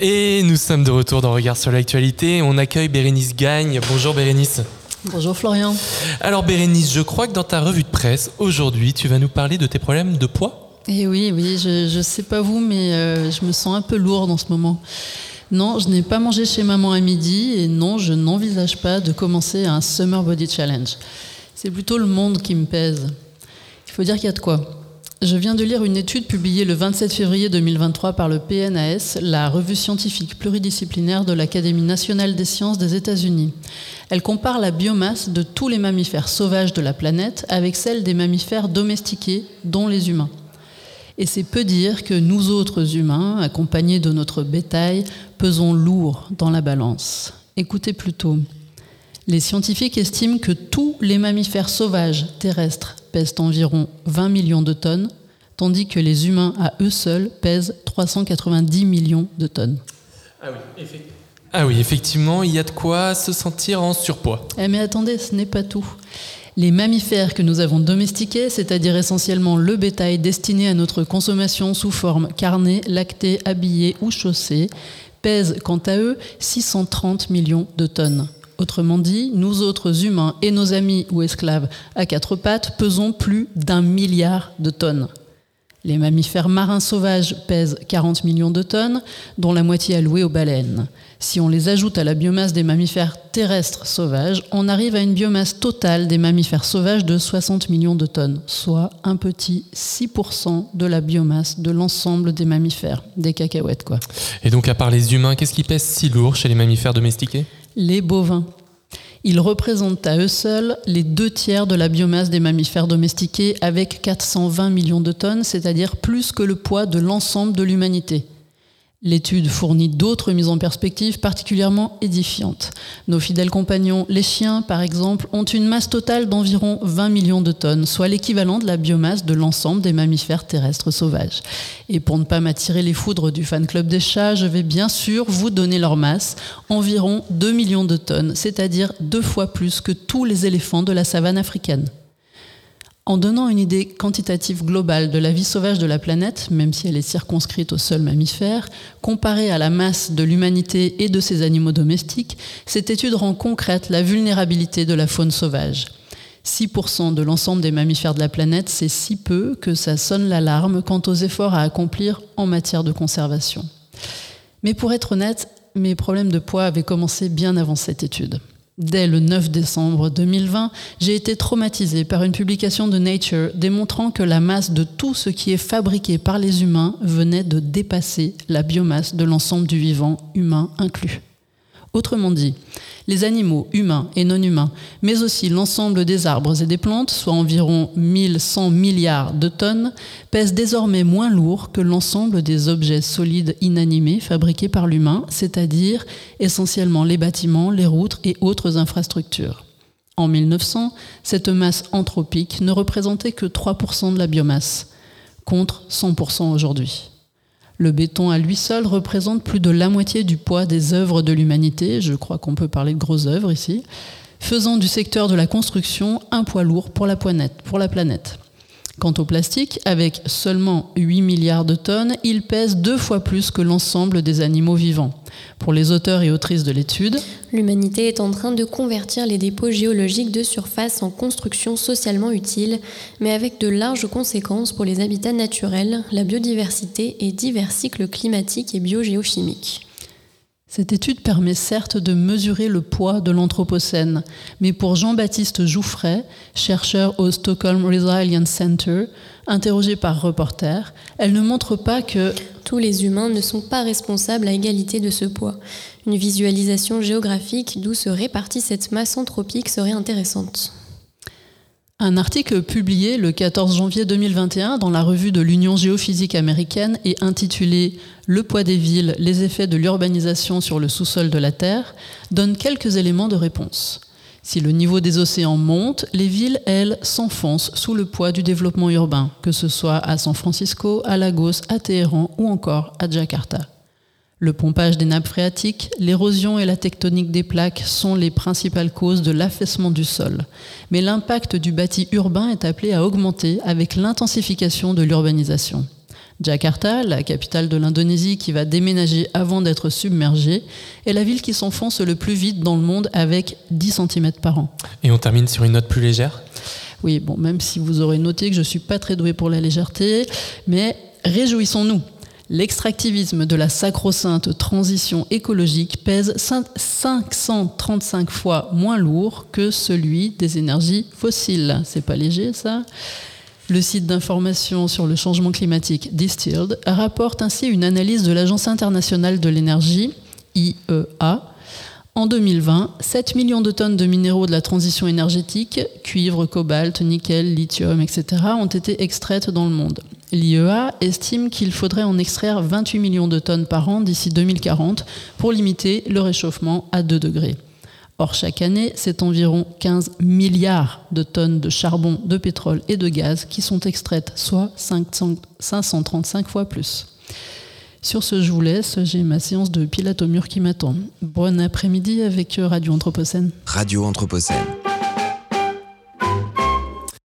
Et nous sommes de retour dans Regard sur l'actualité. On accueille Bérénice Gagne. Bonjour Bérénice. Bonjour Florian. Alors Bérénice, je crois que dans ta revue de presse, aujourd'hui, tu vas nous parler de tes problèmes de poids Eh oui, oui, je ne sais pas vous, mais euh, je me sens un peu lourde en ce moment. Non, je n'ai pas mangé chez maman à midi et non, je n'envisage pas de commencer un Summer Body Challenge. C'est plutôt le monde qui me pèse. Il faut dire qu'il y a de quoi. Je viens de lire une étude publiée le 27 février 2023 par le PNAS, la revue scientifique pluridisciplinaire de l'Académie nationale des sciences des États-Unis. Elle compare la biomasse de tous les mammifères sauvages de la planète avec celle des mammifères domestiqués, dont les humains. Et c'est peu dire que nous autres humains, accompagnés de notre bétail, pesons lourd dans la balance. Écoutez plutôt. Les scientifiques estiment que tous les mammifères sauvages terrestres pèsent environ 20 millions de tonnes, tandis que les humains à eux seuls pèsent 390 millions de tonnes. Ah oui, ah oui, effectivement, il y a de quoi se sentir en surpoids. Eh mais attendez, ce n'est pas tout. Les mammifères que nous avons domestiqués, c'est-à-dire essentiellement le bétail destiné à notre consommation sous forme carnée, lactée, habillée ou chaussée, pèsent quant à eux 630 millions de tonnes. Autrement dit, nous autres humains et nos amis ou esclaves à quatre pattes pesons plus d'un milliard de tonnes. Les mammifères marins sauvages pèsent 40 millions de tonnes, dont la moitié allouée aux baleines. Si on les ajoute à la biomasse des mammifères terrestres sauvages, on arrive à une biomasse totale des mammifères sauvages de 60 millions de tonnes, soit un petit 6% de la biomasse de l'ensemble des mammifères, des cacahuètes quoi. Et donc à part les humains, qu'est-ce qui pèse si lourd chez les mammifères domestiqués? Les bovins. Ils représentent à eux seuls les deux tiers de la biomasse des mammifères domestiqués avec 420 millions de tonnes, c'est-à-dire plus que le poids de l'ensemble de l'humanité. L'étude fournit d'autres mises en perspective particulièrement édifiantes. Nos fidèles compagnons, les chiens par exemple, ont une masse totale d'environ 20 millions de tonnes, soit l'équivalent de la biomasse de l'ensemble des mammifères terrestres sauvages. Et pour ne pas m'attirer les foudres du fan club des chats, je vais bien sûr vous donner leur masse, environ 2 millions de tonnes, c'est-à-dire deux fois plus que tous les éléphants de la savane africaine. En donnant une idée quantitative globale de la vie sauvage de la planète, même si elle est circonscrite aux seuls mammifères, comparée à la masse de l'humanité et de ses animaux domestiques, cette étude rend concrète la vulnérabilité de la faune sauvage. 6% de l'ensemble des mammifères de la planète, c'est si peu que ça sonne l'alarme quant aux efforts à accomplir en matière de conservation. Mais pour être honnête, mes problèmes de poids avaient commencé bien avant cette étude. Dès le 9 décembre 2020, j'ai été traumatisée par une publication de Nature démontrant que la masse de tout ce qui est fabriqué par les humains venait de dépasser la biomasse de l'ensemble du vivant, humain inclus. Autrement dit, les animaux humains et non humains, mais aussi l'ensemble des arbres et des plantes, soit environ 1100 milliards de tonnes, pèsent désormais moins lourd que l'ensemble des objets solides inanimés fabriqués par l'humain, c'est-à-dire essentiellement les bâtiments, les routes et autres infrastructures. En 1900, cette masse anthropique ne représentait que 3% de la biomasse, contre 100% aujourd'hui. Le béton à lui seul représente plus de la moitié du poids des œuvres de l'humanité, je crois qu'on peut parler de grosses œuvres ici, faisant du secteur de la construction un poids lourd pour la, pour la planète. Quant au plastique, avec seulement 8 milliards de tonnes, il pèse deux fois plus que l'ensemble des animaux vivants. Pour les auteurs et autrices de l'étude, l'humanité est en train de convertir les dépôts géologiques de surface en constructions socialement utiles, mais avec de larges conséquences pour les habitats naturels, la biodiversité et divers cycles climatiques et biogéochimiques. Cette étude permet certes de mesurer le poids de l'Anthropocène, mais pour Jean-Baptiste Jouffret, chercheur au Stockholm Resilience Center, interrogé par Reporter, elle ne montre pas que tous les humains ne sont pas responsables à égalité de ce poids. Une visualisation géographique d'où se répartit cette masse anthropique serait intéressante. Un article publié le 14 janvier 2021 dans la revue de l'Union géophysique américaine et intitulé Le poids des villes, les effets de l'urbanisation sur le sous-sol de la Terre donne quelques éléments de réponse. Si le niveau des océans monte, les villes, elles, s'enfoncent sous le poids du développement urbain, que ce soit à San Francisco, à Lagos, à Téhéran ou encore à Jakarta. Le pompage des nappes phréatiques, l'érosion et la tectonique des plaques sont les principales causes de l'affaissement du sol. Mais l'impact du bâti urbain est appelé à augmenter avec l'intensification de l'urbanisation. Jakarta, la capitale de l'Indonésie qui va déménager avant d'être submergée, est la ville qui s'enfonce le plus vite dans le monde avec 10 cm par an. Et on termine sur une note plus légère? Oui, bon, même si vous aurez noté que je ne suis pas très douée pour la légèreté, mais réjouissons-nous. L'extractivisme de la sacro-sainte transition écologique pèse 535 fois moins lourd que celui des énergies fossiles. C'est pas léger ça? Le site d'information sur le changement climatique Distilled rapporte ainsi une analyse de l'Agence internationale de l'énergie, IEA. En 2020, 7 millions de tonnes de minéraux de la transition énergétique, cuivre, cobalt, nickel, lithium, etc., ont été extraites dans le monde. L'IEA estime qu'il faudrait en extraire 28 millions de tonnes par an d'ici 2040 pour limiter le réchauffement à 2 degrés. Or, chaque année, c'est environ 15 milliards de tonnes de charbon, de pétrole et de gaz qui sont extraites, soit 535 fois plus. Sur ce, je vous laisse, j'ai ma séance de pilates au mur qui m'attend. Bon après-midi avec Radio Anthropocène. Radio Anthropocène.